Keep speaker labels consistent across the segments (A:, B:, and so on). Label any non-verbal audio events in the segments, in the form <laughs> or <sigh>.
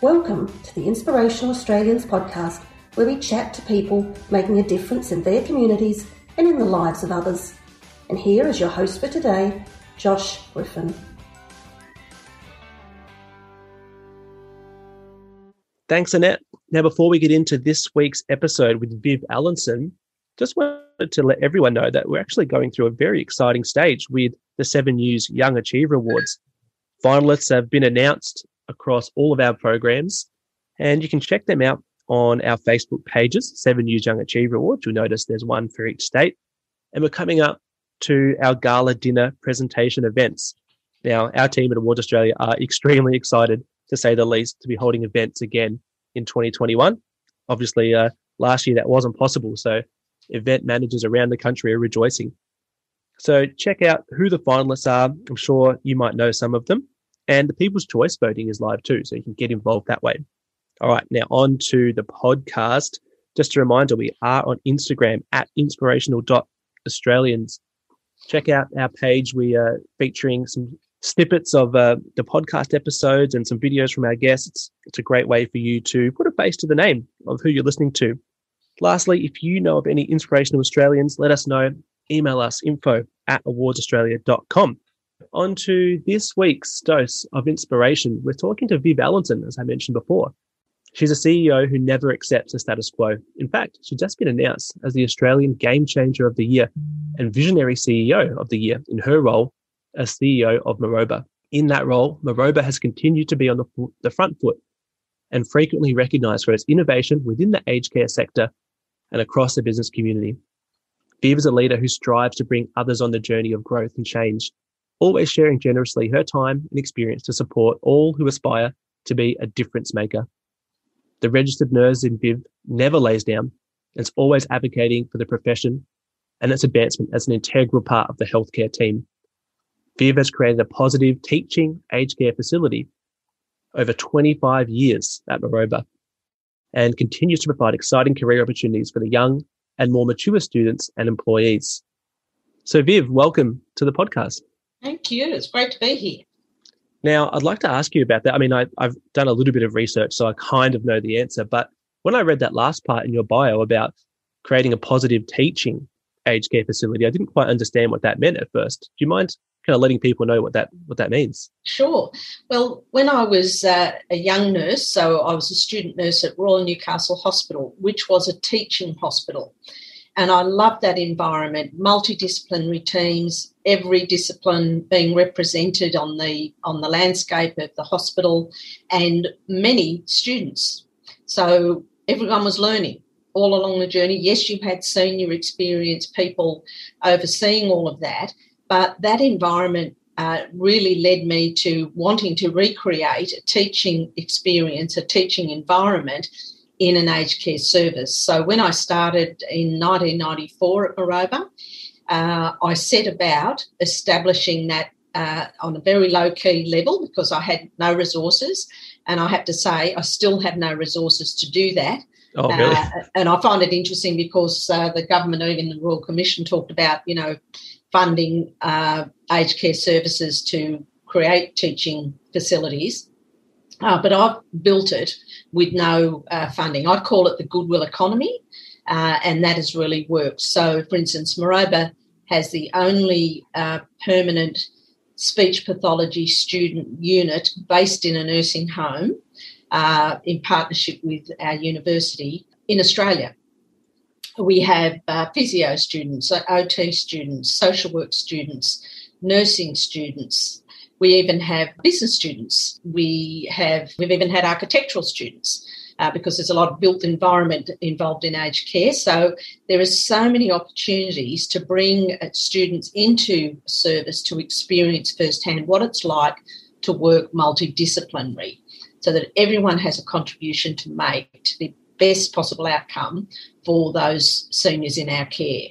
A: Welcome to the Inspirational Australians podcast, where we chat to people making a difference in their communities and in the lives of others. And here is your host for today, Josh Griffin.
B: Thanks, Annette. Now, before we get into this week's episode with Viv Allanson, just wanted to let everyone know that we're actually going through a very exciting stage with the Seven News Young Achiever Awards. Finalists have been announced across all of our programs, and you can check them out on our Facebook pages, Seven News Young Achiever Awards. You'll notice there's one for each state. And we're coming up to our gala dinner presentation events. Now, our team at Awards Australia are extremely excited, to say the least, to be holding events again in 2021. Obviously, uh, last year that wasn't possible. So event managers around the country are rejoicing. So check out who the finalists are. I'm sure you might know some of them. And the People's Choice voting is live too, so you can get involved that way. All right, now on to the podcast. Just a reminder, we are on Instagram at inspirational.australians. Check out our page. We are featuring some snippets of uh, the podcast episodes and some videos from our guests. It's a great way for you to put a face to the name of who you're listening to. Lastly, if you know of any inspirational Australians, let us know. Email us info at awardsaustralia.com. On to this week's dose of inspiration. We're talking to Viv Allanson, as I mentioned before. She's a CEO who never accepts the status quo. In fact, she's just been announced as the Australian Game Changer of the Year and Visionary CEO of the Year in her role as CEO of Maroba. In that role, Maroba has continued to be on the, the front foot and frequently recognized for its innovation within the aged care sector and across the business community. Viv is a leader who strives to bring others on the journey of growth and change, always sharing generously her time and experience to support all who aspire to be a difference maker. The registered nurse in Viv never lays down is always advocating for the profession and its advancement as an integral part of the healthcare team. Viv has created a positive teaching aged care facility over 25 years at Maroba and continues to provide exciting career opportunities for the young and more mature students and employees. So, Viv, welcome to the podcast.
C: Thank you. It's great to be here.
B: Now, I'd like to ask you about that. I mean, I, have done a little bit of research, so I kind of know the answer. But when I read that last part in your bio about creating a positive teaching aged care facility, I didn't quite understand what that meant at first. Do you mind kind of letting people know what that what that means?
C: Sure. Well, when I was uh, a young nurse, so I was a student nurse at Royal Newcastle Hospital, which was a teaching hospital. And I love that environment, multidisciplinary teams, every discipline being represented on the on the landscape of the hospital, and many students. So everyone was learning all along the journey. Yes, you had senior experienced people overseeing all of that, but that environment uh, really led me to wanting to recreate a teaching experience, a teaching environment in an aged care service. So when I started in 1994 at Maroba, uh, I set about establishing that uh, on a very low key level because I had no resources. And I have to say, I still have no resources to do that.
B: Oh, really?
C: Uh, and I find it interesting because uh, the government, even the Royal Commission, talked about, you know, funding uh, aged care services to create teaching facilities. Uh, but I've built it with no uh, funding. I call it the goodwill economy, uh, and that has really worked. So, for instance, Maroba has the only uh, permanent speech pathology student unit based in a nursing home uh, in partnership with our university in Australia we have uh, physio students, OT students, social work students, nursing students. We even have business students. We have we've even had architectural students uh, because there's a lot of built environment involved in aged care. So there are so many opportunities to bring uh, students into service to experience firsthand what it's like to work multidisciplinary, so that everyone has a contribution to make to the best possible outcome for those seniors in our care.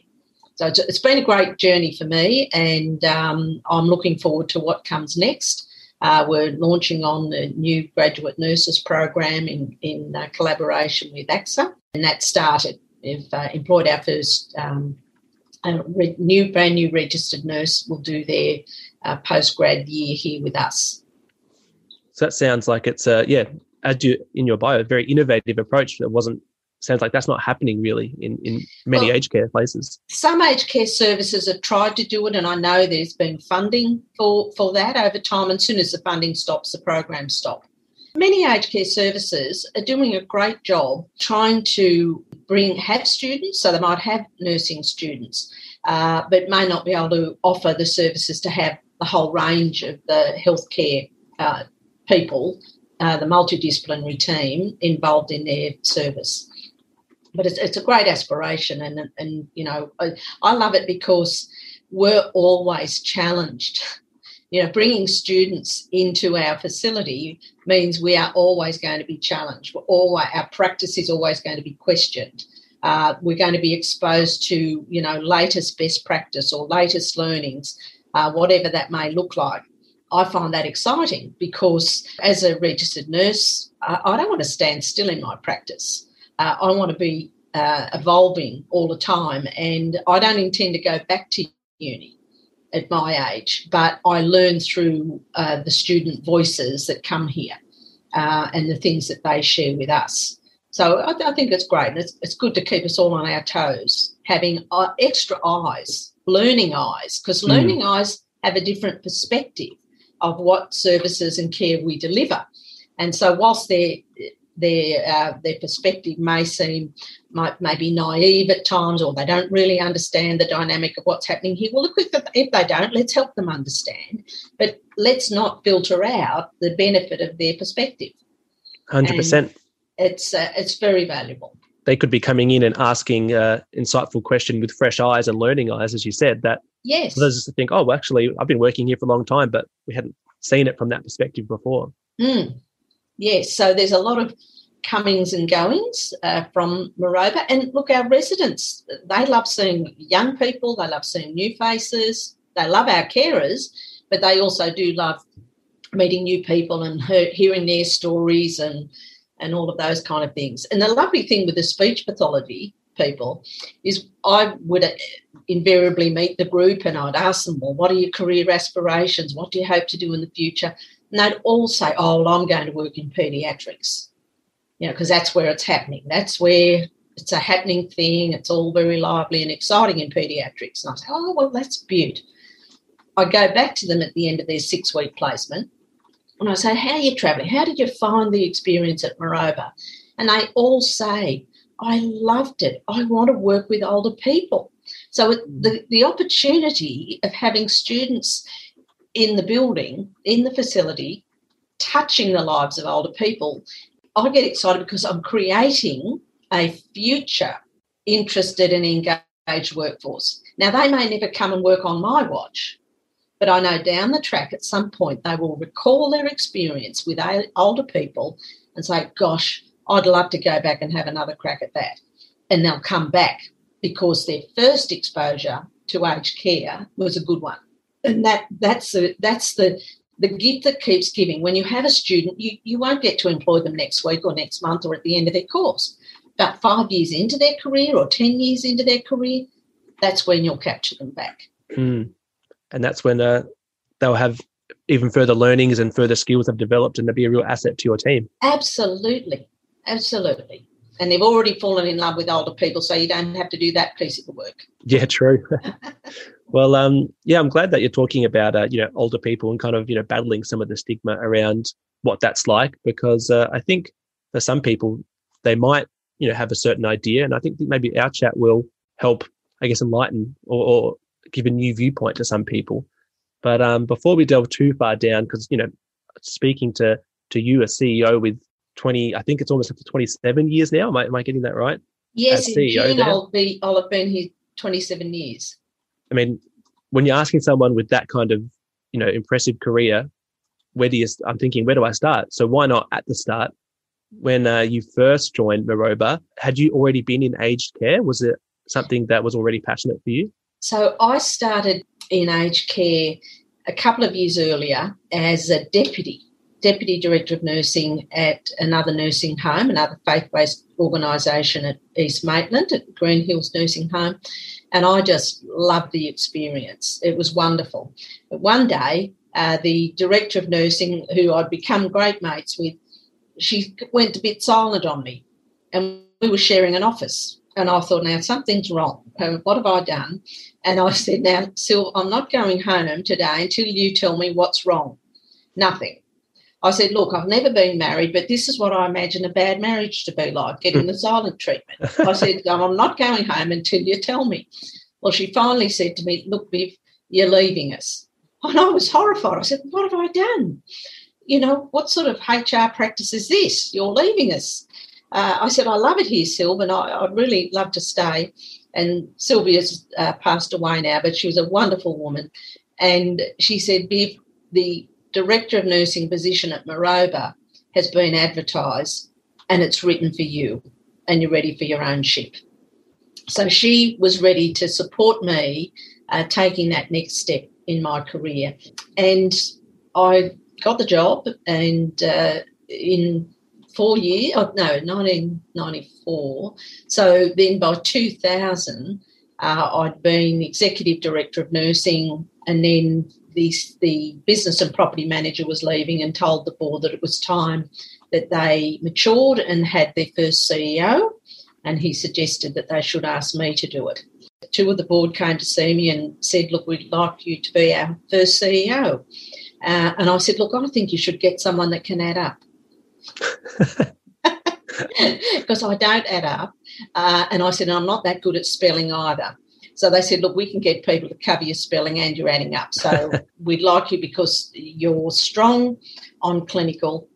C: So it's, been a great journey for me, and um, I'm looking forward to what comes next. Uh, we're launching on the new graduate nurses program in, in uh, collaboration with AXA, and that started. We've uh, employed our first um, re- new, brand new registered nurse will do their uh, post grad year here with us.
B: So that sounds like it's a yeah as you in your bio, a very innovative approach that wasn't sounds like that's not happening really in, in many well, aged care places.
C: Some aged care services have tried to do it, and I know there's been funding for, for that over time. And as soon as the funding stops, the programs stop. Many aged care services are doing a great job trying to bring have students, so they might have nursing students, uh, but may not be able to offer the services to have the whole range of the healthcare uh, people, uh, the multidisciplinary team involved in their service but it's, it's a great aspiration and and you know I, I love it because we're always challenged. <laughs> You know bringing students into our facility means we are always going to be challenged. We're always our practice is always going to be questioned. Uh, we're going to be exposed to you know latest best practice or latest learnings uh, whatever that may look like. I find that exciting because as a registered nurse, I, I don't want to stand still in my practice uh, I want to be uh, evolving all the time. And I don't intend to go back to uni at my age, but I learn through uh, the student voices that come here uh, and the things that they share with us. So I, I think it's great. And it's, it's, good to keep us all on our toes, having uh, extra eyes, learning eyes, because mm. learning eyes have a different perspective of what services and care we deliver. And so, whilst they're their uh, their perspective may seem might maybe naive at times, or they don't really understand the dynamic of what's happening here. Well, if, if they don't, let's help them understand, but let's not filter out the benefit of their perspective.
B: Hundred percent.
C: It's uh, it's very valuable.
B: They could be coming in and asking uh, insightful question with fresh eyes and learning eyes, as you said. That
C: yes,
B: just think, oh, well, actually, I've been working here for a long time, but we hadn't seen it from that perspective before.
C: Mm yes, so there's a lot of comings and goings uh, from Maroba. And look, our residents, they love seeing young people, they love seeing new faces, they love our carers, but they also do love meeting new people and hearing their stories and and all of those kind of things. And the lovely thing with the speech pathology people is I would uh, invariably meet the group and I'd ask them, well, what are your career aspirations? What do you hope to do in the future? And they'd all say, oh, well, I'm going to work in paediatrics, you know, because that's where it's happening. That's where it's a happening thing. It's all very lively and exciting in paediatrics. And I say, oh, well, that's beaut. I go back to them at the end of their six week placement and I say, how are you travelling? How did you find the experience at Maroba? And they all say, I loved it. I want to work with older people. So the, the opportunity of having students in the building, in the facility, touching the lives of older people, I get excited because I'm creating a future interested and engaged workforce. Now, they may never come and work on my watch, but I know down the track at some point they will recall their experience with older people and say, Gosh, I'd love to go back and have another crack at that. And they'll come back because their first exposure to aged care was a good one and that that's the that's the the gift that keeps giving. When you have a student, you, you won't get to employ them next week or next month or at the end of their course. But five years into their career or 10 years into their career, that's when you'll capture them back.
B: Mm. And that's when uh, they'll have even further learnings and further skills have developed and they'll be a real asset to your team.
C: Absolutely. Absolutely. And they've already fallen in love with older people, so you don't have to do that piece of the work.
B: Yeah, true. <laughs> Well, um, yeah, I'm glad that you're talking about uh, you know older people and kind of you know battling some of the stigma around what that's like because uh, I think for some people they might you know have a certain idea, and I think maybe our chat will help, I guess, enlighten or, or give a new viewpoint to some people. But um, before we delve too far down, because you know, speaking to to you, a CEO with 20, I think it's almost up to 27 years now. Am I, am I getting that right?
C: Yes, in June I'll be I'll have been here 27 years.
B: I mean, when you're asking someone with that kind of, you know, impressive career, where do you, I'm thinking, where do I start? So why not at the start? When uh, you first joined Maroba, had you already been in aged care? Was it something that was already passionate for you?
C: So I started in aged care a couple of years earlier as a deputy, deputy director of nursing at another nursing home, another faith based organisation at East Maitland at Green Hills Nursing Home. And I just loved the experience. It was wonderful. But one day, uh, the director of nursing, who I'd become great mates with, she went a bit silent on me. And we were sharing an office. And I thought, now something's wrong. What have I done? And I said, now, Sil, I'm not going home today until you tell me what's wrong. Nothing. I said, look, I've never been married, but this is what I imagine a bad marriage to be like, getting the <laughs> silent treatment. I said, I'm not going home until you tell me. Well, she finally said to me, look, Viv, you're leaving us. And I was horrified. I said, what have I done? You know, what sort of HR practice is this? You're leaving us. Uh, I said, I love it here, Sylv, and I, would really love to stay. And Sylvia's uh, passed away now, but she was a wonderful woman. And she said, Viv, the director of nursing position at Maroba has been advertised and it's written for you and you're ready for your own ship. So she was ready to support me uh, taking that next step in my career. And I got the job and uh, in four years, oh, no, 1994. So then by 2000, uh, I'd been executive director of nursing and then the, the business and property manager was leaving and told the board that it was time that they matured and had their first CEO, and he suggested that they should ask me to do it. Two of the board came to see me and said, Look, we'd like you to be our first CEO. Uh, and I said, Look, I think you should get someone that can add up. <laughs> <laughs> Because I don't add up. Uh, and I said, I'm not that good at spelling either. So they said, look, we can get people to cover your spelling and your adding up. So <laughs> we'd like you because you're strong on clinical,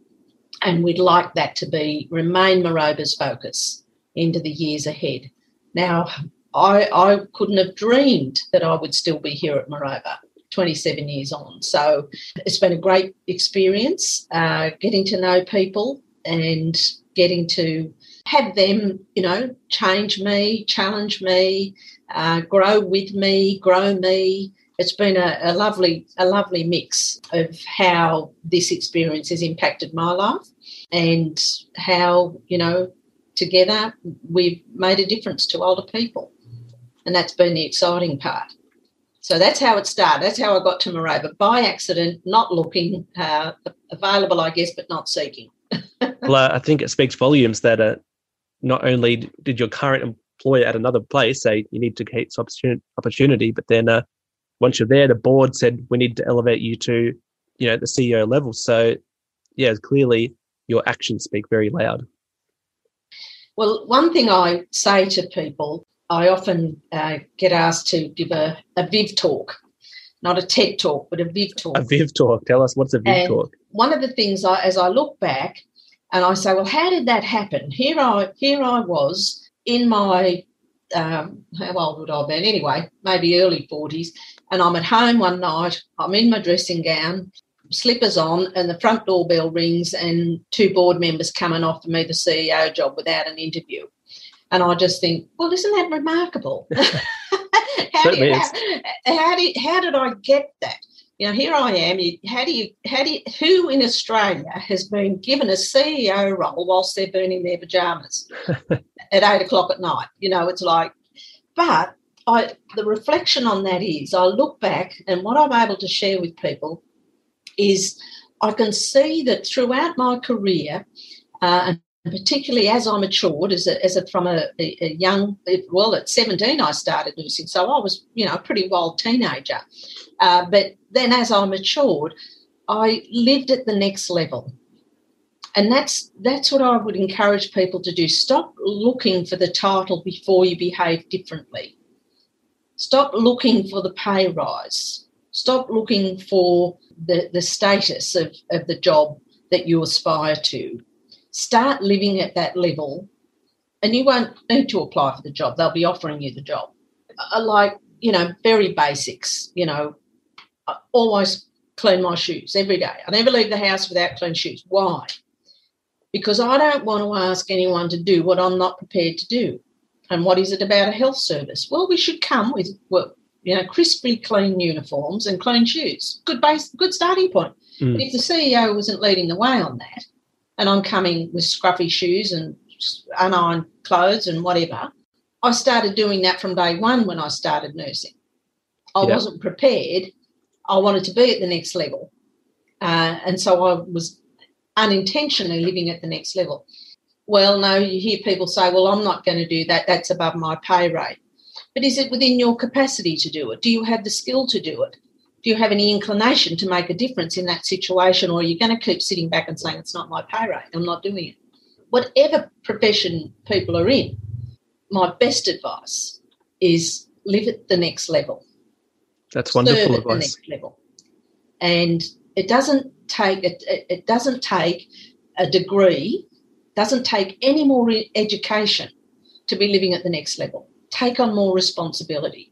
C: and we'd like that to be remain Maroba's focus into the years ahead. Now, I, I couldn't have dreamed that I would still be here at Maroba 27 years on. So it's been a great experience uh, getting to know people and getting to have them, you know, change me, challenge me, uh, grow with me, grow me. It's been a, a, lovely, a lovely mix of how this experience has impacted my life and how, you know, together we've made a difference to older people. And that's been the exciting part. So that's how it started. That's how I got to Maroba by accident, not looking, uh, available, I guess, but not seeking. <laughs>
B: well, I think it speaks volumes that uh, not only did your current employer at another place say you need to get opportunity, but then uh, once you're there, the board said we need to elevate you to you know the CEO level. So yeah, clearly your actions speak very loud.
C: Well, one thing I say to people, I often uh, get asked to give a, a Viv talk, not a TED talk, but a Viv talk.
B: A Viv talk. Tell us what's a Viv and talk.
C: One of the things I, as I look back, and I say, well, how did that happen? Here I here I was in my um, how old would I have been? Anyway, maybe early 40s. And I'm at home one night, I'm in my dressing gown, slippers on, and the front doorbell rings, and two board members come and offer me the CEO job without an interview. And I just think, well, isn't that remarkable? <laughs> how, you, how, how, did, how did I get that? you know, here I am. You, how do you, how do you, who in Australia has been given a CEO role whilst they've been in their pajamas <laughs> at eight o'clock at night? You know, it's like, but I, the reflection on that is I look back and what I'm able to share with people is I can see that throughout my career, uh, and particularly as I matured, as a, as a, from a, a, young, well, at 17 I started nursing, so I was, you know, a pretty wild teenager. Uh, but then as I matured, I lived at the next level. And that's that's what I would encourage people to do. Stop looking for the title before you behave differently. Stop looking for the pay rise. Stop looking for the, the status of, of the job that you aspire to. Start living at that level and you won't need to apply for the job. They'll be offering you the job. Like, you know, very basics, you know, I always clean my shoes every day. I never leave the house without clean shoes. Why? Because I don't want to ask anyone to do what I'm not prepared to do. And what is it about a health service? Well, we should come with well, you know, crisply clean uniforms and clean shoes. Good base, good starting point. Mm. But if the CEO wasn't leading the way on that, and I'm coming with scruffy shoes and unironed clothes and whatever, I started doing that from day one when I started nursing. I yeah. wasn't prepared I wanted to be at the next level. Uh, and so I was unintentionally living at the next level. Well, no, you hear people say, well, I'm not going to do that. That's above my pay rate. But is it within your capacity to do it? Do you have the skill to do it? Do you have any inclination to make a difference in that situation? Or are you going to keep sitting back and saying, it's not my pay rate, I'm not doing it? Whatever profession people are in, my best advice is live at the next level.
B: That's wonderful
C: Serve
B: advice.
C: At the next level. And it doesn't take it, it doesn't take a degree, doesn't take any more education to be living at the next level. Take on more responsibility.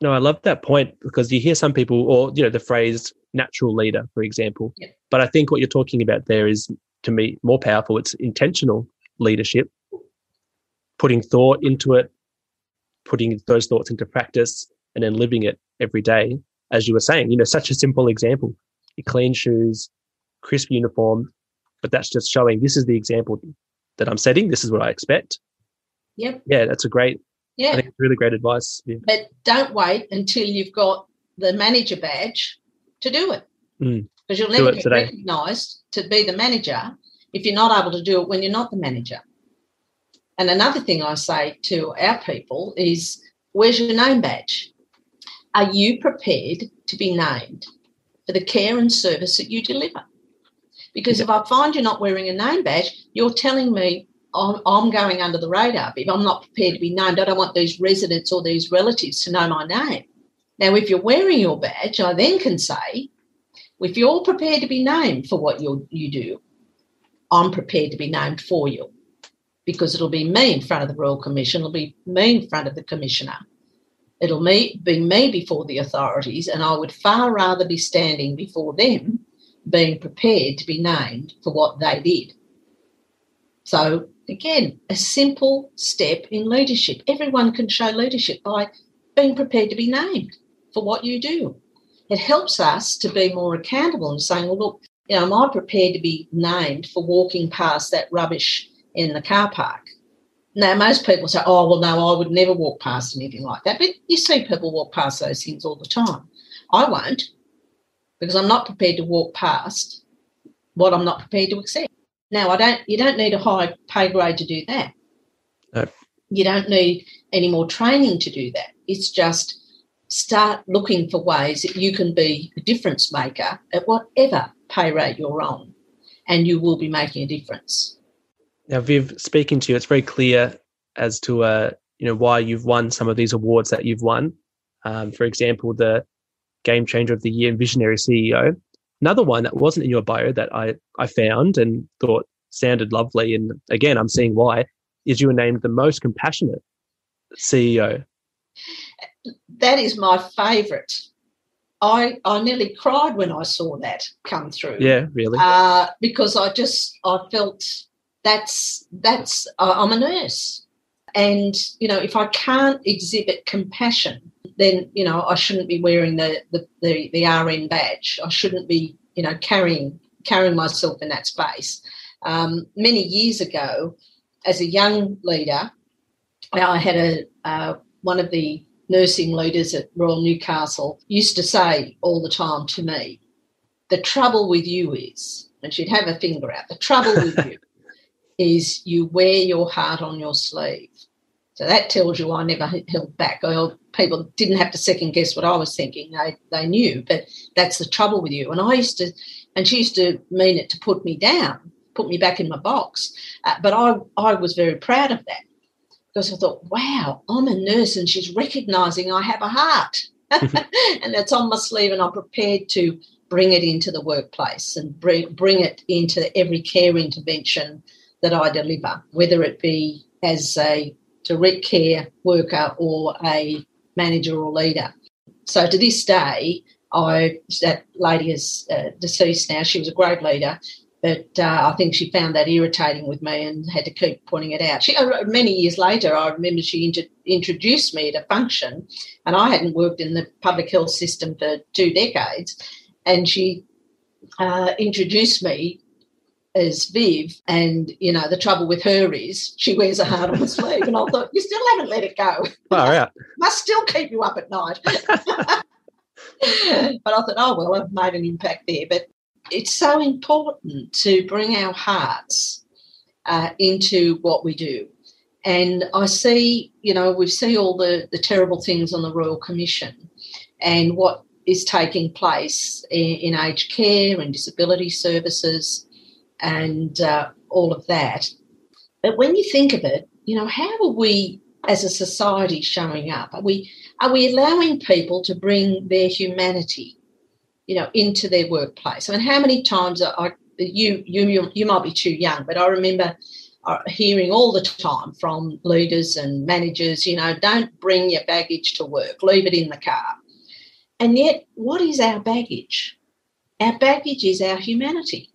B: No, I love that point because you hear some people, or you know, the phrase "natural leader," for example. But I think what you're talking about there is, to me, more powerful. It's intentional leadership, putting thought into it, putting those thoughts into practice, and then living it every day. As you were saying, you know, such a simple example: clean shoes, crisp uniform, but that's just showing this is the example that I'm setting. This is what I expect.
C: Yep.
B: Yeah, that's a great. I
C: Yeah.
B: think it's really great advice. Yeah.
C: But don't wait until you've got the manager badge to do it.
B: Mm.
C: Because you'll never get
B: today.
C: recognised to be the manager if you're not able to do it when you're not the manager. And another thing I say to our people is where's your name badge? Are you prepared to be named for the care and service that you deliver? Because if I find you're not wearing a name badge, you're telling me I'm, I'm going under the radar. If I'm not prepared to be named, I don't want these residents or these relatives to know my name. Now, if you're wearing your badge, I then can say, if you're prepared to be named for what you you do, I'm prepared to be named for you because it'll be me in front of the Royal Commission, it'll be me in front of the Commissioner, it'll be me before the authorities, and I would far rather be standing before them being prepared to be named for what they did. So, again, a simple step in leadership. Everyone can show leadership by being prepared to be named for what you do. It helps us to be more accountable and saying, well, look, you know, am I prepared to be named for walking past that rubbish in the car park? Now, most people say, oh, well, no, I would never walk past anything like that. But you see people walk past those things all the time. I won't because I'm not prepared to walk past what I'm not prepared to accept. Now, I don't. You don't need a high pay grade to do that.
B: No.
C: You don't need any more training to do that. It's just start looking for ways that you can be a difference maker at whatever pay rate you're on, and you will be making a difference.
B: Now, Viv, speaking to you, it's very clear as to uh, you know why you've won some of these awards that you've won. Um, for example, the Game Changer of the Year and Visionary CEO. Another one that wasn't in your bio that I I found and thought sounded lovely, and again, I'm seeing why is you were named the most compassionate CEO.
C: That is my favourite. I I nearly cried when I saw that come through.
B: Yeah, really.
C: uh, because I just I felt that's that's uh, I'm a nurse, and you know if I can't exhibit compassion, then you know I shouldn't be wearing the the the, the RN badge. I shouldn't be you know carrying carrying myself in that space. Um, many years ago, as a young leader, I had a uh, one of the nursing leaders at Royal Newcastle used to say all the time to me, "The trouble with you is," and she'd have a finger out. The trouble with you <laughs> is you wear your heart on your sleeve. So that tells you I never held back. I people didn't have to second guess what I was thinking. They they knew, but that's the trouble with you. And I used to, and she used to mean it to put me down, put me back in my box. Uh, but I I was very proud of that because I thought, wow, I'm a nurse and she's recognising I have a heart, <laughs> <laughs> and that's on my sleeve, and I'm prepared to bring it into the workplace and bring bring it into every care intervention that I deliver, whether it be as a direct care worker or a manager or leader. So to this day, I that lady is uh, deceased now. She was a great leader, but uh, I think she found that irritating with me and had to keep pointing it out. She uh, many years later, I remember she inter- introduced me at a function, and I hadn't worked in the public health system for two decades, and she uh, introduced me as Viv, and you know the trouble with her is she wears a heart on her sleeve, and I thought you still haven't let it go.
B: Far out. <laughs>
C: Must still keep you up at night. <laughs> but I thought, oh well, I've made an impact there. But it's so important to bring our hearts uh, into what we do. And I see, you know, we see all the, the terrible things on the Royal Commission and what is taking place in, in aged care and disability services and uh, all of that. But when you think of it, you know, how are we as a society showing up? Are we are we allowing people to bring their humanity, you know, into their workplace? I mean, how many times are you you you, you might be too young, but I remember uh, hearing all the time from leaders and managers, you know, don't bring your baggage to work, leave it in the car. And yet, what is our baggage? Our baggage is our humanity.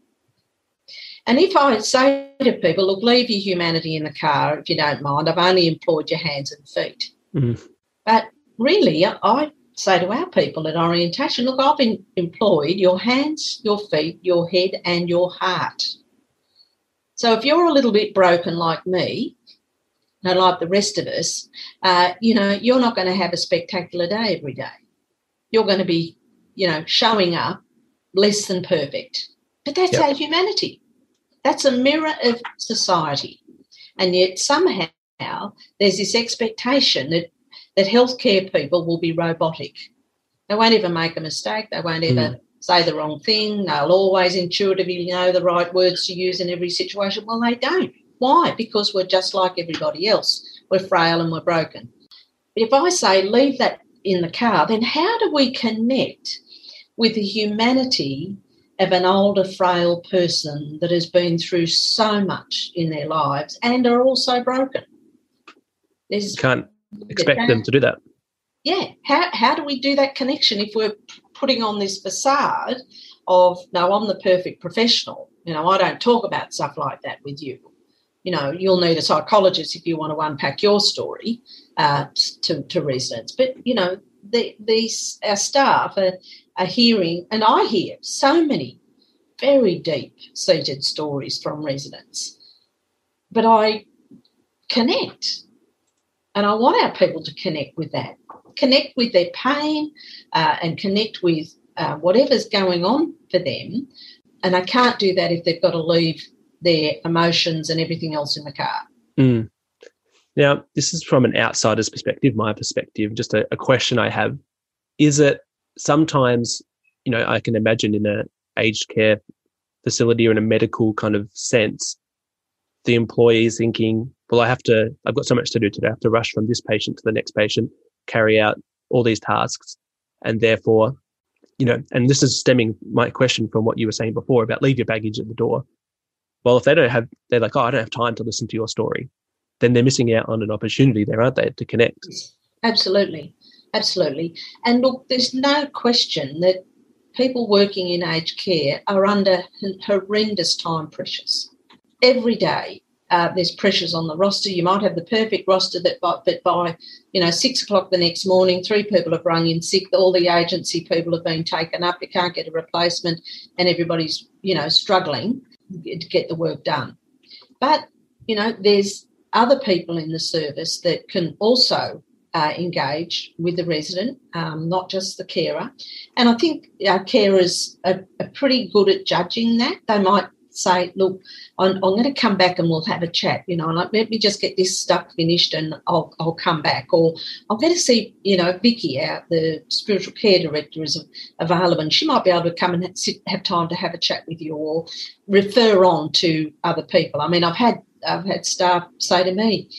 C: And if I say to people, look, leave your humanity in the car if you don't mind, I've only employed your hands and feet. Mm. But really, I say to our people at orientation, look, I've been employed your hands, your feet, your head, and your heart. So if you're a little bit broken like me, and like the rest of us, uh, you know, you're not going to have a spectacular day every day. You're going to be, you know, showing up less than perfect. But that's yep. our humanity. That's a mirror of society. And yet somehow there's this expectation that, that healthcare people will be robotic. They won't ever make a mistake. They won't ever mm say the wrong thing. They'll always intuitively know the right words to use in every situation. Well, they don't. Why? Because we're just like everybody else. We're frail and we're broken. But if I say leave that in the car, then how do we connect with the humanity of an older, frail person that has been through so much in their lives and are also broken?
B: There's, you can't expect them to do that.
C: Yeah. How, how do we do that connection if we're putting on this facade of no i'm the perfect professional you know i don't talk about stuff like that with you you know you'll need a psychologist if you want to unpack your story uh, to, to residents but you know the, these our staff are, are hearing and i hear so many very deep seated stories from residents but i connect and i want our people to connect with that connect with their pain uh, and connect with uh, whatever's going on for them. And I can't do that if they've got to leave their emotions and everything else in the car.
B: Mm. Now, this is from an outsider's perspective, my perspective, just a, a question I have. Is it sometimes, you know, I can imagine in a aged care facility or in a medical kind of sense, the employee is thinking, well, I have to, I've got so much to do today. I have to rush from this patient to the next patient carry out all these tasks. And therefore, you know, and this is stemming my question from what you were saying before about leave your baggage at the door. Well, if they don't have, they're like, oh, I don't have time to listen to your story, then they're missing out on an opportunity there, aren't they, to connect?
C: Absolutely. Absolutely. And look, there's no question that people working in aged care are under horrendous time pressures. Every day, uh, there's pressures on the roster. You might have the perfect roster that, by, but by you know six o'clock the next morning, three people have rung in sick. All the agency people have been taken up. You can't get a replacement, and everybody's you know struggling to get the work done. But you know, there's other people in the service that can also uh, engage with the resident, um, not just the carer. And I think our carers are, are pretty good at judging that. They might say, look, I'm, I'm, going to come back and we'll have a chat, you know, and like, let me just get this stuff finished and I'll, I'll come back. Or I'm going to see, you know, Vicky, out the spiritual care director, is available and she might be able to come and sit, have time to have a chat with you or refer on to other people. I mean, I've had I've had staff say to me,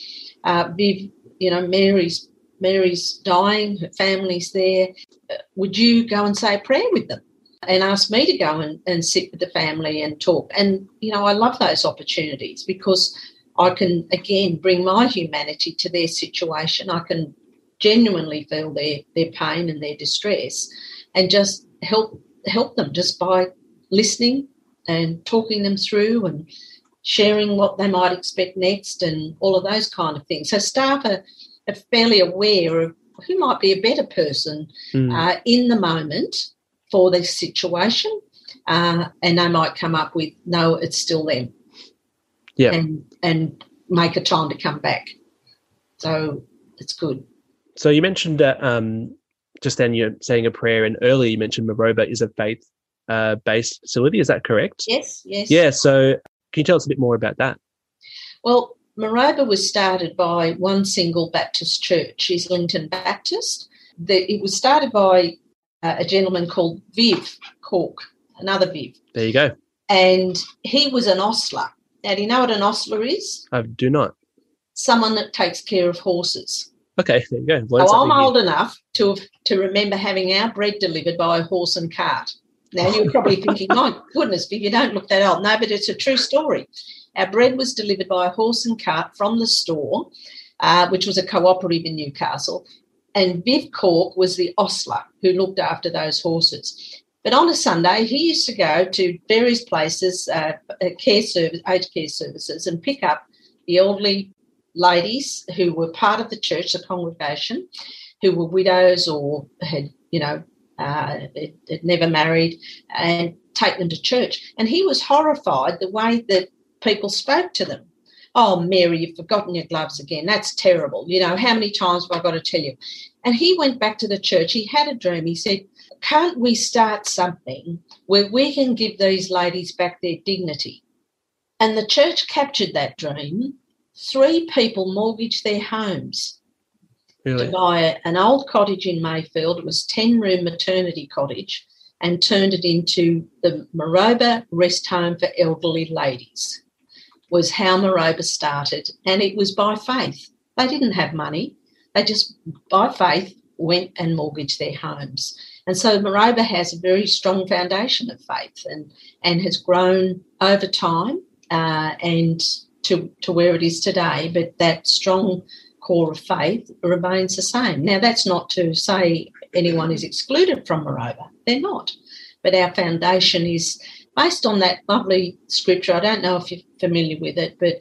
C: uh, Viv, you know, Mary's Mary's dying, her family's there. Uh, would you go and say a prayer with them? and ask me to go and, and sit with the family and talk. And, you know, I love those opportunities because I can, again, bring my humanity to their situation. I can genuinely feel their, their pain and their distress and just help help them just by listening and talking them through and sharing what they might expect next and all of those kind of things. So staff are, are fairly aware of who might be a better person mm. uh, in the moment for this situation, uh, and they might come up with no, it's still them.
B: Yeah,
C: and and make a time to come back. So it's good.
B: So you mentioned that um, just then you're saying a prayer, and earlier you mentioned Maroba is a faith uh, based facility. Is that correct?
C: Yes, yes.
B: Yeah. So can you tell us a bit more about that?
C: Well, Maroba was started by one single Baptist church, Islington Baptist. The, it was started by uh, a gentleman called Viv Cork, another Viv.
B: There you go.
C: And he was an ostler. Now, do you know what an ostler is?
B: I do not.
C: Someone that takes care of horses.
B: Okay, there you go.
C: So I'm old enough to to remember having our bread delivered by a horse and cart. Now you're probably thinking, my goodness, but you don't look that old. No, but it's a true story. Our bread was delivered by a horse and cart from the store, uh, which was a cooperative in Newcastle. And Viv Cork was the ostler who looked after those horses. But on a Sunday, he used to go to various places, uh, care service, aged care services, and pick up the elderly ladies who were part of the church, the congregation, who were widows or had, you know, uh, had never married, and take them to church. And he was horrified the way that people spoke to them. Oh, Mary, you've forgotten your gloves again. That's terrible. You know, how many times have I got to tell you? And he went back to the church. He had a dream. He said, Can't we start something where we can give these ladies back their dignity? And the church captured that dream. Three people mortgaged their homes
B: really?
C: to buy an old cottage in Mayfield. It was 10 room maternity cottage and turned it into the Maroba Rest Home for Elderly Ladies was how Maroba started, and it was by faith. They didn't have money; they just, by faith, went and mortgaged their homes. And so Maroba has a very strong foundation of faith, and and has grown over time, uh, and to to where it is today. But that strong core of faith remains the same. Now, that's not to say anyone is excluded from Maroba; they're not. But our foundation is based on that lovely scripture. I don't know if you're familiar with it, but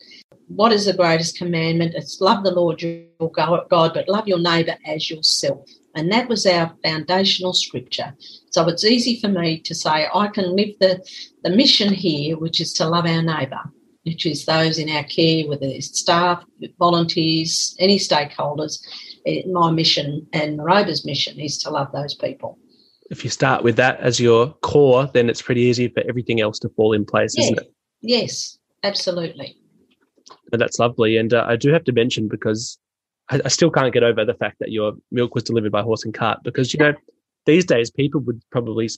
C: what is the greatest commandment? It's love the Lord your God, but love your neighbour as yourself. And that was our foundational scripture. So it's easy for me to say I can live the, the mission here, which is to love our neighbour, which is those in our care, whether it's staff, volunteers, any stakeholders. Eh, my mission and Maroba's mission is to love those people
B: if you start with that as your core, then it's pretty easy for everything else to fall in place,
C: yeah.
B: isn't it?
C: Yes, absolutely.
B: And that's lovely. And uh, I do have to mention because I, I, still can't get over the fact that your milk was delivered by horse and cart. Because you know, these days people would probably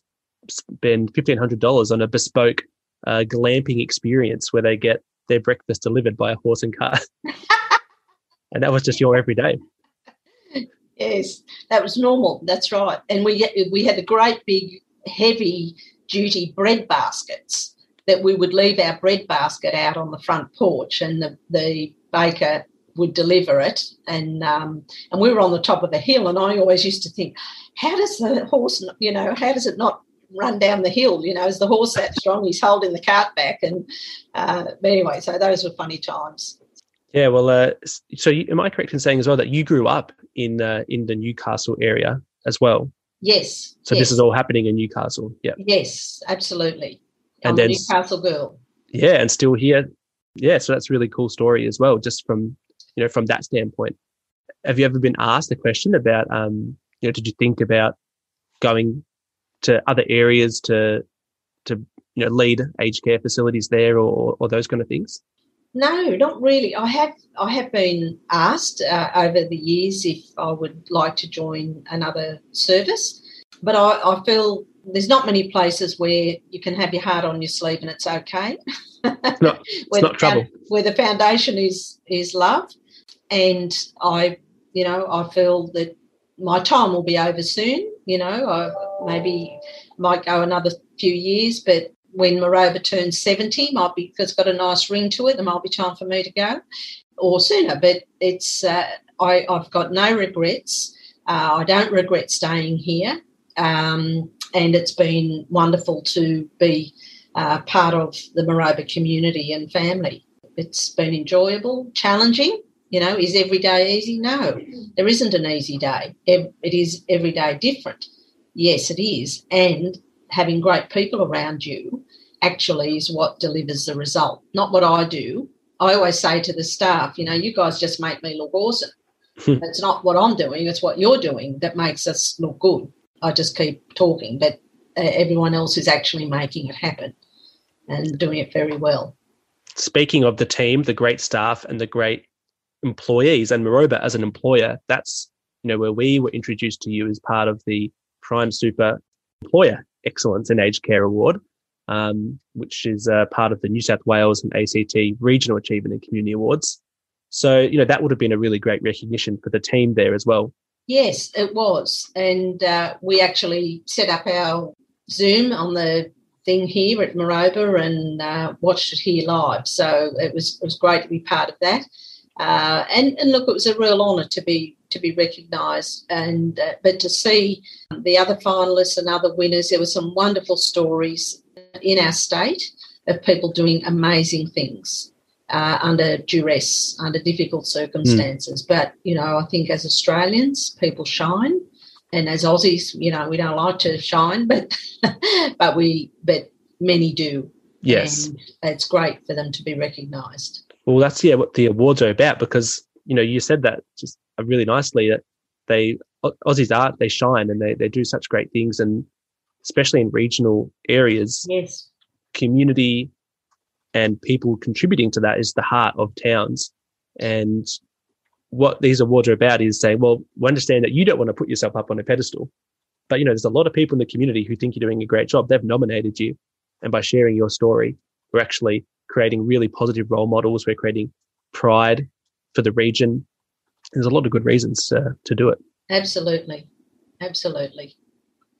B: spend fifteen hundred dollars on a bespoke uh, glamping experience where they get their breakfast delivered by a horse and cart. <laughs> and that was just your everyday.
C: Yes, that was normal. That's right. And we we had a great big heavy duty bread baskets that we would leave our bread basket out on the front porch, and the the baker would deliver it. And um, and we were on the top of a hill, and I always used to think, how does the horse, you know, how does it not run down the hill? You know, is the horse that strong? He's holding the cart back, and uh, but anyway, so those were funny times.
B: Yeah, well, uh, so you, am I correct in saying as well that you grew up in uh, in the Newcastle area as well?
C: Yes.
B: So
C: yes.
B: this is all happening in Newcastle. Yeah.
C: Yes, absolutely.
B: I'm
C: and then, Newcastle girl.
B: Yeah, and still here. Yeah, so that's a really cool story as well, just from you know from that standpoint. Have you ever been asked a question about um you know did you think about going to other areas to to you know lead aged care facilities there or or those kind of things?
C: No, not really. I have I have been asked uh, over the years if I would like to join another service, but I, I, feel there's not many places where you can have your heart on your sleeve and it's okay.
B: It's not, <laughs> it's not trouble.
C: Where the foundation is is love, and I, you know, I feel that my time will be over soon. You know, I maybe might go another few years, but when Maroba turns 70, might be it's got a nice ring to it, there might be time for me to go or sooner. But it's uh, I, have got no regrets. Uh, I don't regret staying here. Um, and it's been wonderful to be uh, part of the Maroba community and family. It's been enjoyable, challenging. You know, is every day easy? No, there isn't an easy day. It is every day different. Yes, it is. And having great people around you actually is what delivers the result, not what I do. I always say to the staff, you know, you guys just make me look awesome. <laughs> It's not what I'm doing, it's what you're doing that makes us look good. I just keep talking, but uh, everyone else is actually making it happen and doing it very well.
B: Speaking of the team, the great staff, and the great employees, and Maroba as an employer, that's you know where we were introduced to you as part of the Prime Super Employer Excellence in Aged Care Award, um, which is uh, part of the New South Wales and ACT Regional Achievement and Community Awards. So you know that would have been a really great recognition for the team there as well.
C: Yes, it was, and uh, we actually set up our Zoom on the thing here at Maroba and uh, watched it here live. So it was it was great to be part of that. Uh, and and look, it was a real honour to be to be recognised, and uh, but to see the other finalists and other winners, there were some wonderful stories in our state of people doing amazing things uh, under duress, under difficult circumstances. Mm. But you know, I think as Australians, people shine, and as Aussies, you know, we don't like to shine, but <laughs> but we but many do.
B: Yes,
C: and it's great for them to be recognised.
B: Well, that's yeah what the awards are about because you know you said that just really nicely that they Aussies are they shine and they they do such great things and especially in regional areas.
C: Yes,
B: community and people contributing to that is the heart of towns. And what these awards are about is saying, well, we understand that you don't want to put yourself up on a pedestal, but you know, there's a lot of people in the community who think you're doing a great job. They've nominated you. And by sharing your story, we're actually creating really positive role models. We're creating pride for the region. There's a lot of good reasons uh, to do it.
C: Absolutely. Absolutely.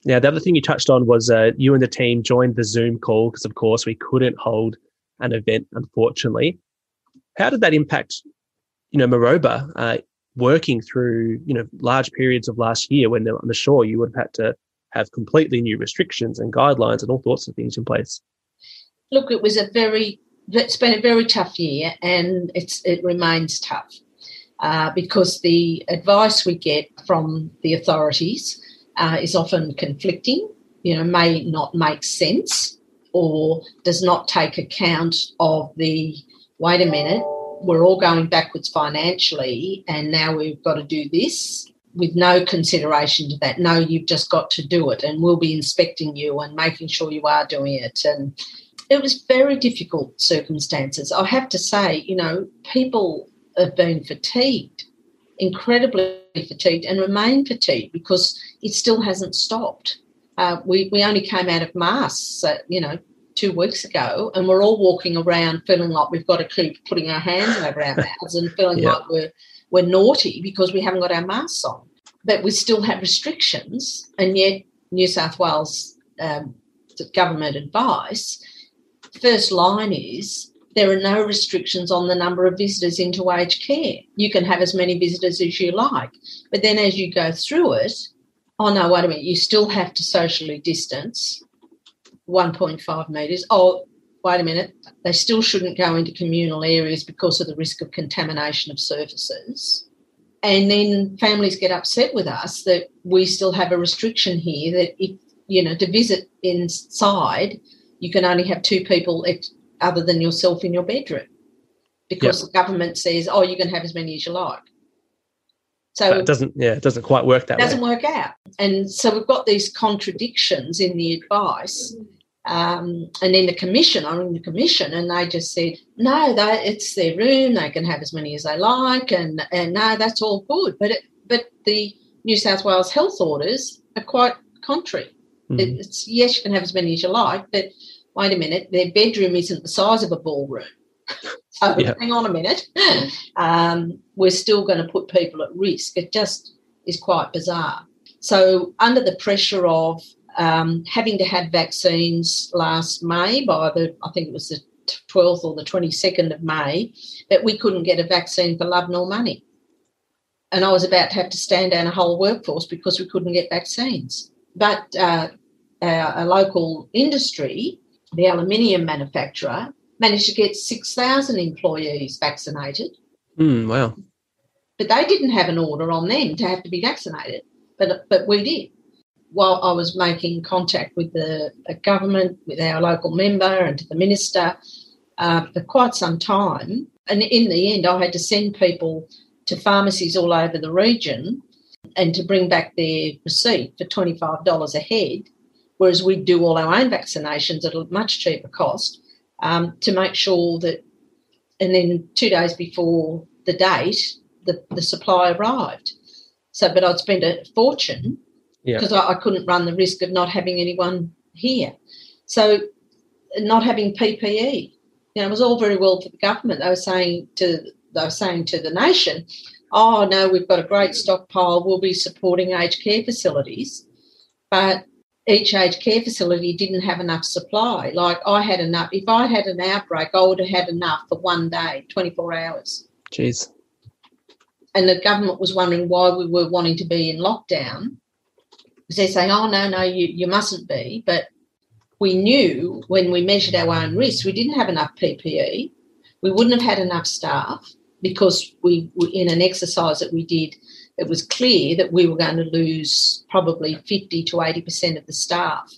B: Now, the other thing you touched on was uh, you and the team joined the Zoom call because, of course, we couldn't hold an event, unfortunately. How did that impact, you know, Maroba uh, working through, you know, large periods of last year when I'm sure you would have had to have completely new restrictions and guidelines and all sorts of things in place?
C: Look, it was a very, it's been a very tough year and it's it remains tough uh, because the advice we get from the authorities uh, is often conflicting, you know, may not make sense or does not take account of the wait a minute, we're all going backwards financially, and now we've got to do this with no consideration to that. No, you've just got to do it, and we'll be inspecting you and making sure you are doing it. And it was very difficult circumstances. I have to say, you know, people have been fatigued, incredibly fatigued, and remain fatigued because it still hasn't stopped. Uh, we, we only came out of masks, uh, you know, two weeks ago, and we're all walking around feeling like we've got to keep putting our hands over our mouths and feeling yeah. like we're we're naughty because we haven't got our masks on. But we still have restrictions, and yet New South Wales um, government advice first line is there are no restrictions on the number of visitors into aged care. You can have as many visitors as you like, but then as you go through it, oh no, wait a minute, you still have to socially distance 1.5 metres. Oh, wait a minute, they still shouldn't go into communal areas because of the risk of contamination of surfaces. And then families get upset with us that we still have a restriction here that if, you know, to visit inside, you can only have two people other than yourself in your bedroom because yep. the government says, oh, you can have as many as you like.
B: So it doesn't, yeah, it doesn't quite work that
C: doesn't
B: way.
C: work out. And so we've got these contradictions in the advice. Um, and then the commission, I'm in the commission, and they just said, no, they, it's their room. They can have as many as they like, and and no, that's all good. But it, but the New South Wales health orders are quite contrary. Mm. It's yes, you can have as many as you like, but wait a minute, their bedroom isn't the size of a ballroom. <laughs> so yeah. hang on a minute, <laughs> um, we're still going to put people at risk. It just is quite bizarre. So under the pressure of um, having to have vaccines last May by the, I think it was the 12th or the 22nd of May, that we couldn't get a vaccine for love nor money. And I was about to have to stand down a whole workforce because we couldn't get vaccines. But uh, our, a local industry, the aluminium manufacturer, managed to get 6,000 employees vaccinated.
B: Mm, wow.
C: But they didn't have an order on them to have to be vaccinated, but, but we did while I was making contact with the, the government, with our local member, and to the minister uh, for quite some time. And in the end, I had to send people to pharmacies all over the region and to bring back their receipt for $25 a head whereas we do all our own vaccinations at a much cheaper cost um, to make sure that. And then two days before the date, the, the supply arrived. So, but I'd spend a fortune because yeah. I, I couldn't run the risk of not having anyone here. So, not having PPE, you know, it was all very well for the government. They were saying to they were saying to the nation, "Oh no, we've got a great stockpile. We'll be supporting aged care facilities," but each aged care facility didn't have enough supply. Like I had enough. If I had an outbreak, I would have had enough for one day, twenty four hours.
B: Jeez.
C: And the government was wondering why we were wanting to be in lockdown. Because they're saying, "Oh no, no, you you mustn't be," but we knew when we measured our own risks, we didn't have enough PPE. We wouldn't have had enough staff because we, were in an exercise that we did, it was clear that we were going to lose probably 50 to 80% of the staff.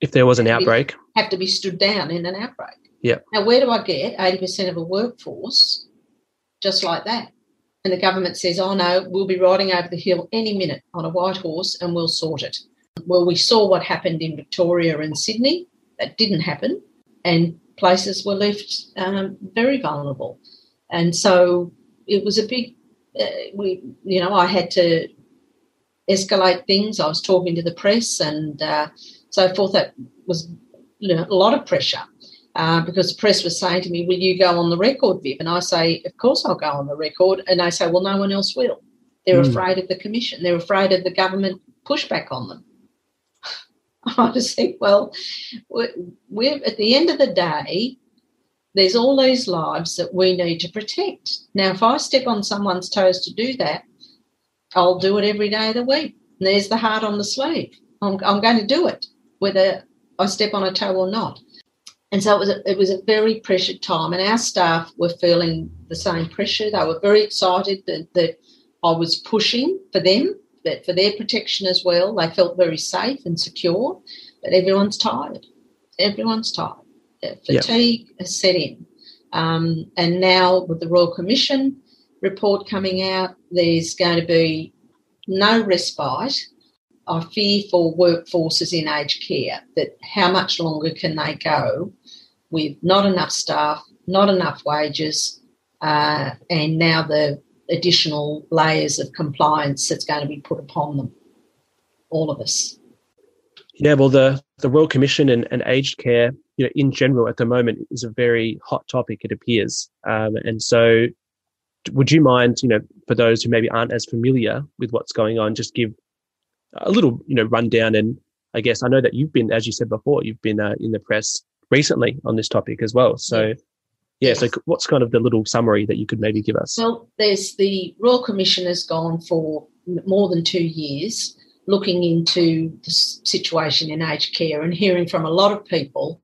B: If there was an outbreak?
C: Have to be stood down in an outbreak.
B: Yeah.
C: Now, where do I get 80% of a workforce just like that? And the government says, oh no, we'll be riding over the hill any minute on a white horse and we'll sort it. Well, we saw what happened in Victoria and Sydney. That didn't happen, and places were left um, very vulnerable. And so it was a big, we, you know, I had to escalate things. I was talking to the press and uh, so forth. That was you know, a lot of pressure. Uh, because the press was saying to me, Will you go on the record, Viv? And I say, Of course I'll go on the record. And they say, Well, no one else will. They're mm. afraid of the commission, they're afraid of the government pushback on them. <laughs> I just think, well, we're, at the end of the day, there's all these lives that we need to protect. Now, if I step on someone's toes to do that, I'll do it every day of the week. There's the heart on the sleeve. I'm, I'm going to do it, whether I step on a toe or not. And so it was, a, it was a very pressured time, and our staff were feeling the same pressure. They were very excited that, that I was pushing for them but for their protection as well. They felt very safe and secure, but everyone's tired. Everyone's tired. Fatigue yep. has set in. Um, and now with the Royal Commission report coming out, there's going to be no respite. I fear for workforces in aged care that how much longer can they go with not enough staff, not enough wages, uh, and now the additional layers of compliance that's going to be put upon them, all of us.
B: Yeah, well, the, the Royal Commission and, and aged care, you know, in general at the moment is a very hot topic, it appears. Um, and so would you mind, you know, for those who maybe aren't as familiar with what's going on, just give a little, you know, rundown and I guess I know that you've been, as you said before, you've been uh, in the press recently on this topic as well. So yeah, so what's kind of the little summary that you could maybe give us?
C: Well, there's the Royal Commission has gone for more than two years looking into the situation in aged care and hearing from a lot of people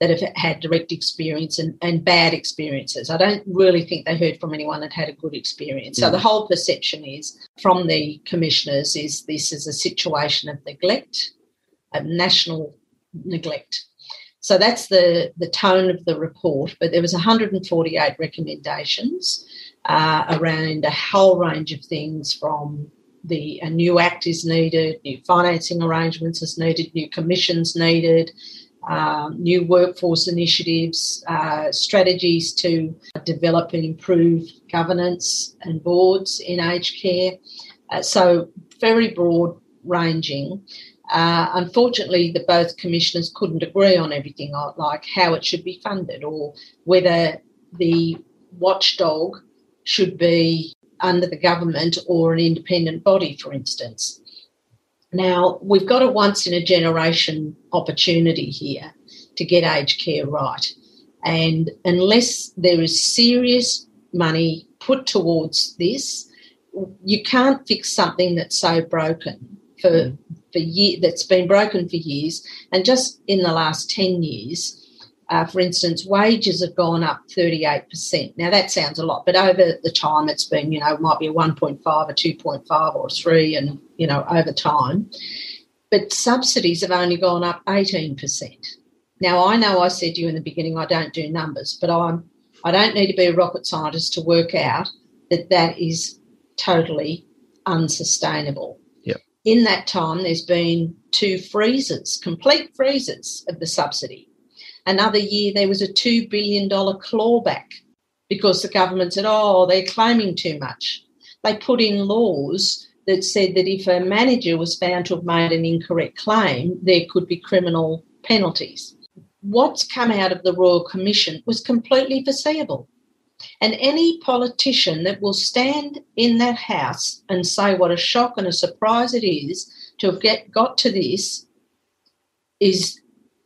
C: that have had direct experience and, and bad experiences. I don't really think they heard from anyone that had a good experience. So mm. the whole perception is from the commissioners is this is a situation of neglect, of national neglect. So that's the, the tone of the report. But there was 148 recommendations uh, around a whole range of things from the a new act is needed, new financing arrangements is needed, new commissions needed, um, new workforce initiatives, uh, strategies to develop and improve governance and boards in aged care. Uh, so very broad ranging. Uh, unfortunately, the both commissioners couldn't agree on everything, like how it should be funded or whether the watchdog should be under the government or an independent body, for instance. Now, we've got a once in a generation opportunity here to get aged care right. And unless there is serious money put towards this, you can't fix something that's so broken for mm for year that's been broken for years, and just in the last ten years, uh, for instance, wages have gone up 38%. Now that sounds a lot, but over the time it's been, you know, it might be a 1.5, or 2.5, or 3, and, you know, over time. But subsidies have only gone up 18%. Now I know I said to you in the beginning I don't do numbers, but I'm I don't need to be a rocket scientist to work out that that is totally unsustainable. in that time, there's been two freezes, complete freezes of the subsidy. Another year, there was a $2 billion clawback because the government said, oh, they're claiming too much. They put in laws that said that if a manager was found to have made an incorrect claim, there could be criminal penalties. What's come out of the Royal Commission was completely foreseeable. And any politician that will stand in that house and say what a shock and a surprise it is to have get, got to this is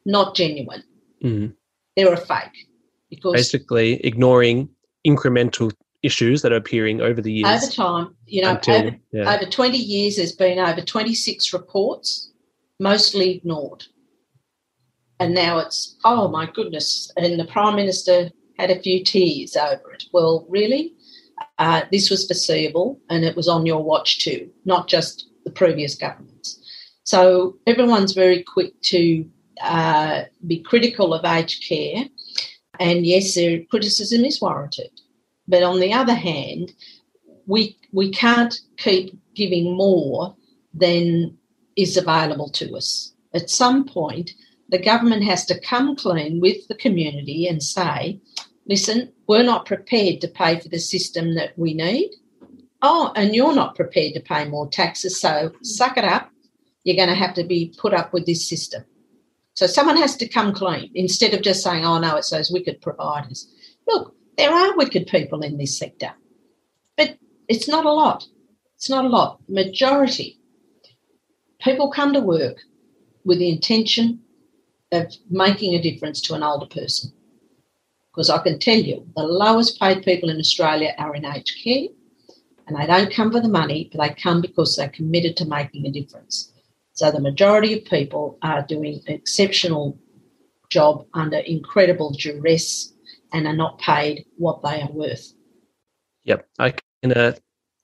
C: not genuine.
B: Mm.
C: They're a fake.
B: Because Basically, ignoring incremental issues that are appearing over the years.
C: Over time, you know, until, over, yeah. over 20 years, there's been over 26 reports, mostly ignored. And now it's, oh my goodness. And the Prime Minister had a few tears over it. Well, really? Uh, this was foreseeable and it was on your watch too, not just the previous governments. So everyone's very quick to uh, be critical of aged care. And yes, their criticism is warranted. But on the other hand, we, we can't keep giving more than is available to us. At some point, the government has to come clean with the community and say, listen, we're not prepared to pay for the system that we need. Oh, and you're not prepared to pay more taxes, so suck it up. You're going to have to be put up with this system. So someone has to come clean instead of just saying, oh, no, it's those wicked providers. Look, there are wicked people in this sector, but it's not a lot. It's not a lot. Majority. People come to work with the intention of making a difference to an older person. Because I can tell you, the lowest paid people in Australia are in aged care, and they don't come for the money, but they come because they're committed to making a difference. So the majority of people are doing an exceptional job under incredible duress and are not paid what they are worth.
B: Yep, I can uh,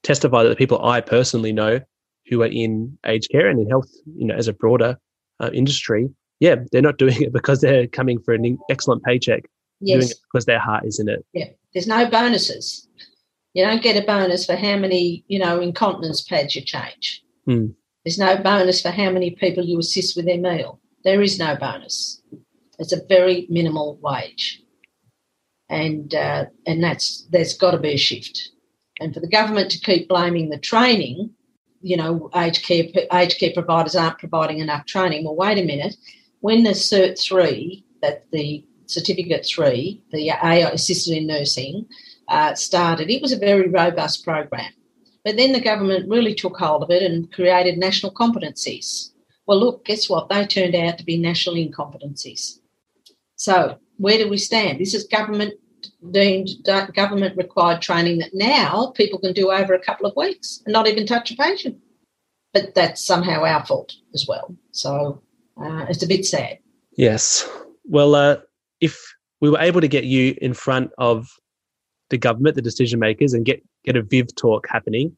B: testify that the people I personally know who are in aged care and in health, you know, as a broader uh, industry, yeah, they're not doing it because they're coming for an excellent paycheck. Yes. Doing it because their heart is in it.
C: Yeah, there's no bonuses. You don't get a bonus for how many, you know, incontinence pads you change.
B: Hmm.
C: There's no bonus for how many people you assist with their meal. There is no bonus. It's a very minimal wage and uh, and that's there's got to be a shift. And for the government to keep blaming the training, you know, aged care aged care providers aren't providing enough training. Well, wait a minute. When the Cert three, that the certificate three, the AI assisted in nursing, uh, started, it was a very robust program. But then the government really took hold of it and created national competencies. Well, look, guess what? They turned out to be national incompetencies. So where do we stand? This is government deemed government required training that now people can do over a couple of weeks and not even touch a patient. But that's somehow our fault as well. So uh, it's a bit sad.
B: Yes. Well, uh, if we were able to get you in front of the government, the decision makers, and get get a Viv talk happening,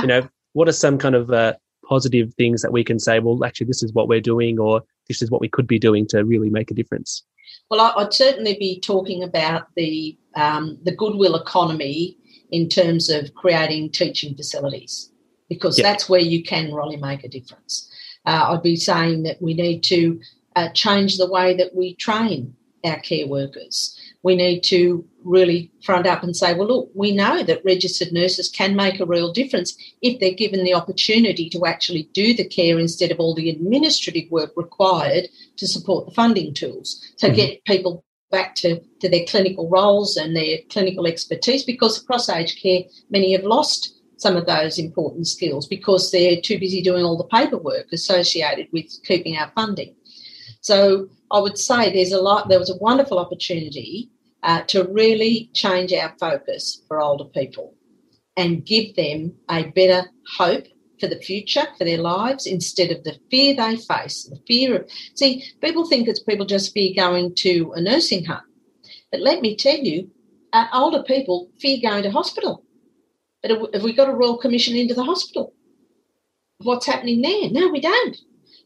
B: you know, <laughs> what are some kind of uh, positive things that we can say? Well, actually, this is what we're doing, or this is what we could be doing to really make a difference.
C: Well, I'd certainly be talking about the um, the goodwill economy in terms of creating teaching facilities, because yep. that's where you can really make a difference. Uh, I'd be saying that we need to uh, change the way that we train our care workers we need to really front up and say, well, look, we know that registered nurses can make a real difference if they're given the opportunity to actually do the care instead of all the administrative work required to support the funding tools. So mm-hmm. get people back to, to their clinical roles and their clinical expertise because across aged care, many have lost some of those important skills because they're too busy doing all the paperwork associated with keeping our funding. So I would say there's a lot. There was a wonderful opportunity uh, to really change our focus for older people and give them a better hope for the future, for their lives, instead of the fear they face. The fear of see, people think it's people just fear going to a nursing home, but let me tell you, uh, older people fear going to hospital. But have we got a royal commission into the hospital? What's happening there? No, we don't.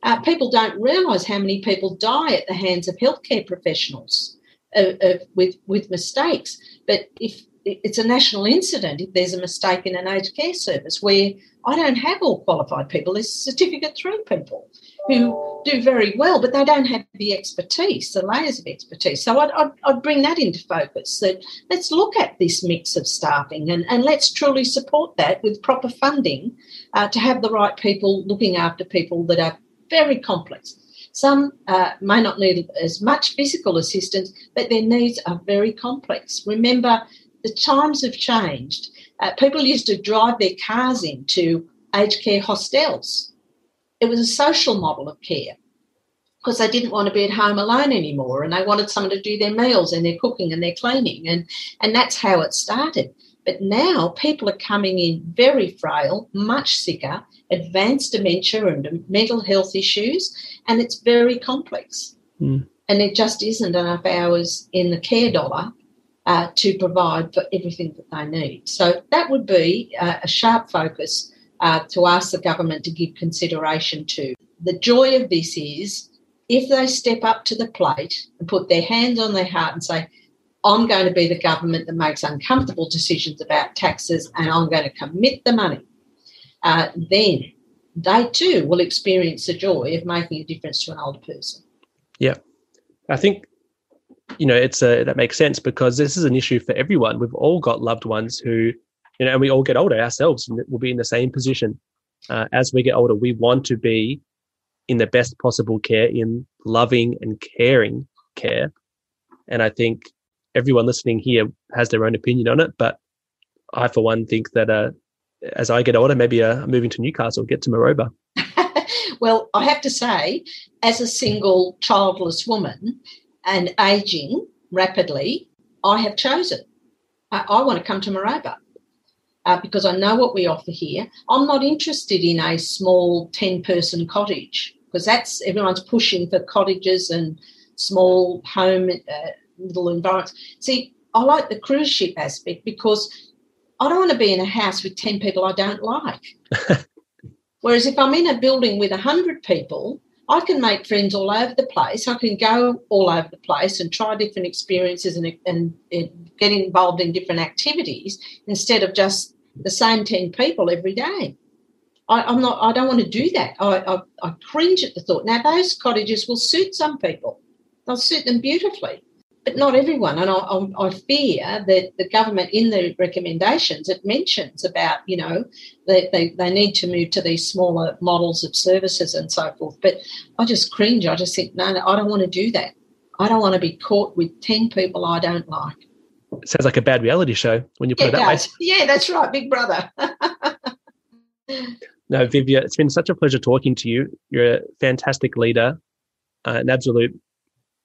C: Uh, people don't realise how many people die at the hands of healthcare professionals uh, uh, with with mistakes. But if it's a national incident if there's a mistake in an aged care service where I don't have all qualified people. There's certificate three people who do very well, but they don't have the expertise, the layers of expertise. So I'd, I'd, I'd, bring that into focus that let's look at this mix of staffing and, and let's truly support that with proper funding uh, to have the right people looking after people that are very complex. Some uh, may not need as much physical assistance, but their needs are very complex. Remember, the times have changed. Uh, people used to drive their cars into aged care hostels. It was a social model of care because they didn't want to be at home alone anymore and they wanted someone to do their meals and their cooking and their cleaning. And, and that's how it started. But now people are coming in very frail, much sicker, advanced dementia and mental health issues, and it's very complex. Mm. And there just isn't enough hours in the care dollar uh, to provide for everything that they need. So that would be uh, a sharp focus uh, to ask the government to give consideration to. The joy of this is if they step up to the plate and put their hands on their heart and say, I'm going to be the government that makes uncomfortable decisions about taxes and I'm going to commit the money, uh, then they too will experience the joy of making a difference to an older person.
B: Yeah. I think you know, it's a that makes sense because this is an issue for everyone. We've all got loved ones who, you know, and we all get older ourselves, and we'll be in the same position. Uh, as we get older, we want to be in the best possible care, in loving and caring care. And I think everyone listening here has their own opinion on it. But I, for one, think that uh, as I get older, maybe uh, moving to Newcastle, get to Maroba. <laughs>
C: well, I have to say, as a single childless woman, and aging rapidly, I have chosen. I, I want to come to Maroba uh, because I know what we offer here. I'm not interested in a small 10 person cottage because that's everyone's pushing for cottages and small home uh, little environments. See, I like the cruise ship aspect because I don't want to be in a house with 10 people I don't like. <laughs> Whereas if I'm in a building with 100 people, I can make friends all over the place. I can go all over the place and try different experiences and, and, and get involved in different activities instead of just the same 10 people every day. I, am not. I don't want to do that. I, I, I cringe at the thought. Now those cottages will suit some people. They'll suit them beautifully but not everyone. And I, I, fear that the government, in the recommendations, it mentions about, you know, that they, they need to move to these smaller models of services and so forth. But I just cringe. I just think, no, no I don't want to do that. I don't want to be caught with 10 people I don't like.
B: sounds like a bad reality show when you put yeah, it that
C: way. Yeah, that's right, Big Brother. <laughs>
B: no, Vivia, it's been such a pleasure talking to you. You're a fantastic leader, uh, an absolute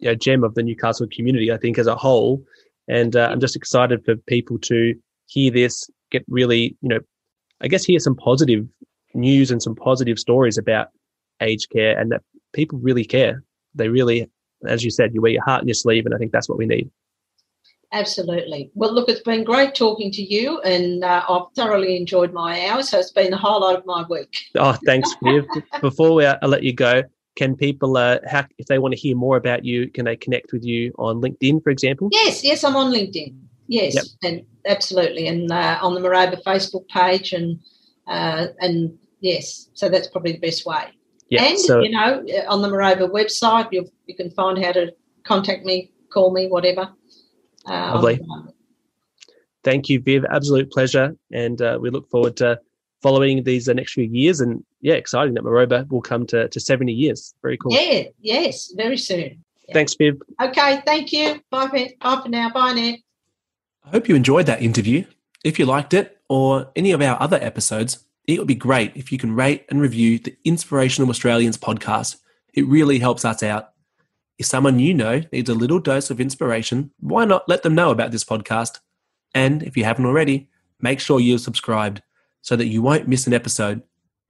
B: you know, gem of the Newcastle community, I think, as a whole. And uh, I'm just excited for people to hear this, get really, you know, I guess hear some positive news and some positive stories about aged care and that people really care. They really, as you said, you wear your heart on your sleeve. And I think that's what we need.
C: Absolutely. Well, look, it's been great talking to you, and uh, I've thoroughly enjoyed my hour. So it's been the highlight of my week.
B: Oh, thanks, Viv. <laughs> Before we, uh, I let you go, can people uh, how, if they want to hear more about you can they connect with you on linkedin for example?
C: Yes yes i'm on linkedin. Yes yep. and absolutely and uh, on the Maroba facebook page and uh, and yes so that's probably the best way. Yeah, and so, you know on the Maroba website you you can find how to contact me call me whatever.
B: Uh, lovely. thank you viv. Absolute pleasure and uh, we look forward to following these the next few years. And yeah, exciting that Maroba will come to, to 70 years. Very cool.
C: Yeah, yes, very soon.
B: Yeah. Thanks, Viv.
C: Okay, thank you. Bye for, bye for now. Bye now.
D: I hope you enjoyed that interview. If you liked it or any of our other episodes, it would be great if you can rate and review the Inspirational Australians podcast. It really helps us out. If someone you know needs a little dose of inspiration, why not let them know about this podcast? And if you haven't already, make sure you're subscribed so that you won't miss an episode.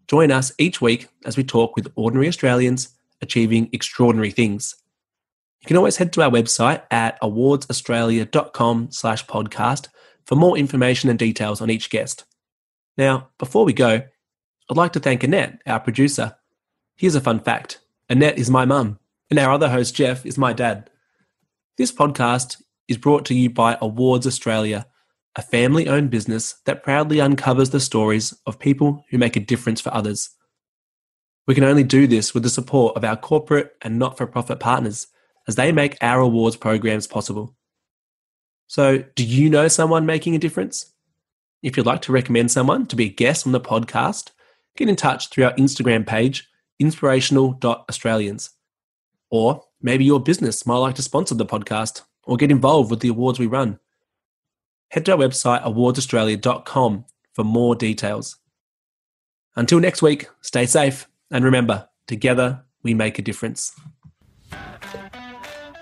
D: Join us each week as we talk with ordinary Australians achieving extraordinary things. You can always head to our website at awardsaustralia.com slash podcast for more information and details on each guest. Now, before we go, I'd like to thank Annette, our producer. Here's a fun fact. Annette is my mum, and our other host, Jeff, is my dad. This podcast is brought to you by Awards Australia,
B: a family owned business that proudly uncovers the stories of people who make a difference for others. We can only do this with the support of our corporate and not for profit partners as they make our awards programs possible. So, do you know someone making a difference? If you'd like to recommend someone to be a guest on the podcast, get in touch through our Instagram page, inspirational.australians. Or maybe your business might like to sponsor the podcast or get involved with the awards we run head to our website awardsaustralia.com for more details. Until next week, stay safe and remember, together we make a difference.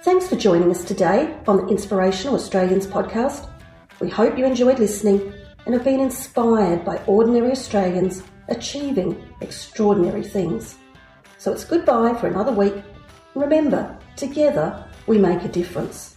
A: Thanks for joining us today on the Inspirational Australians podcast. We hope you enjoyed listening and have been inspired by ordinary Australians achieving extraordinary things. So it's goodbye for another week. Remember, together we make a difference.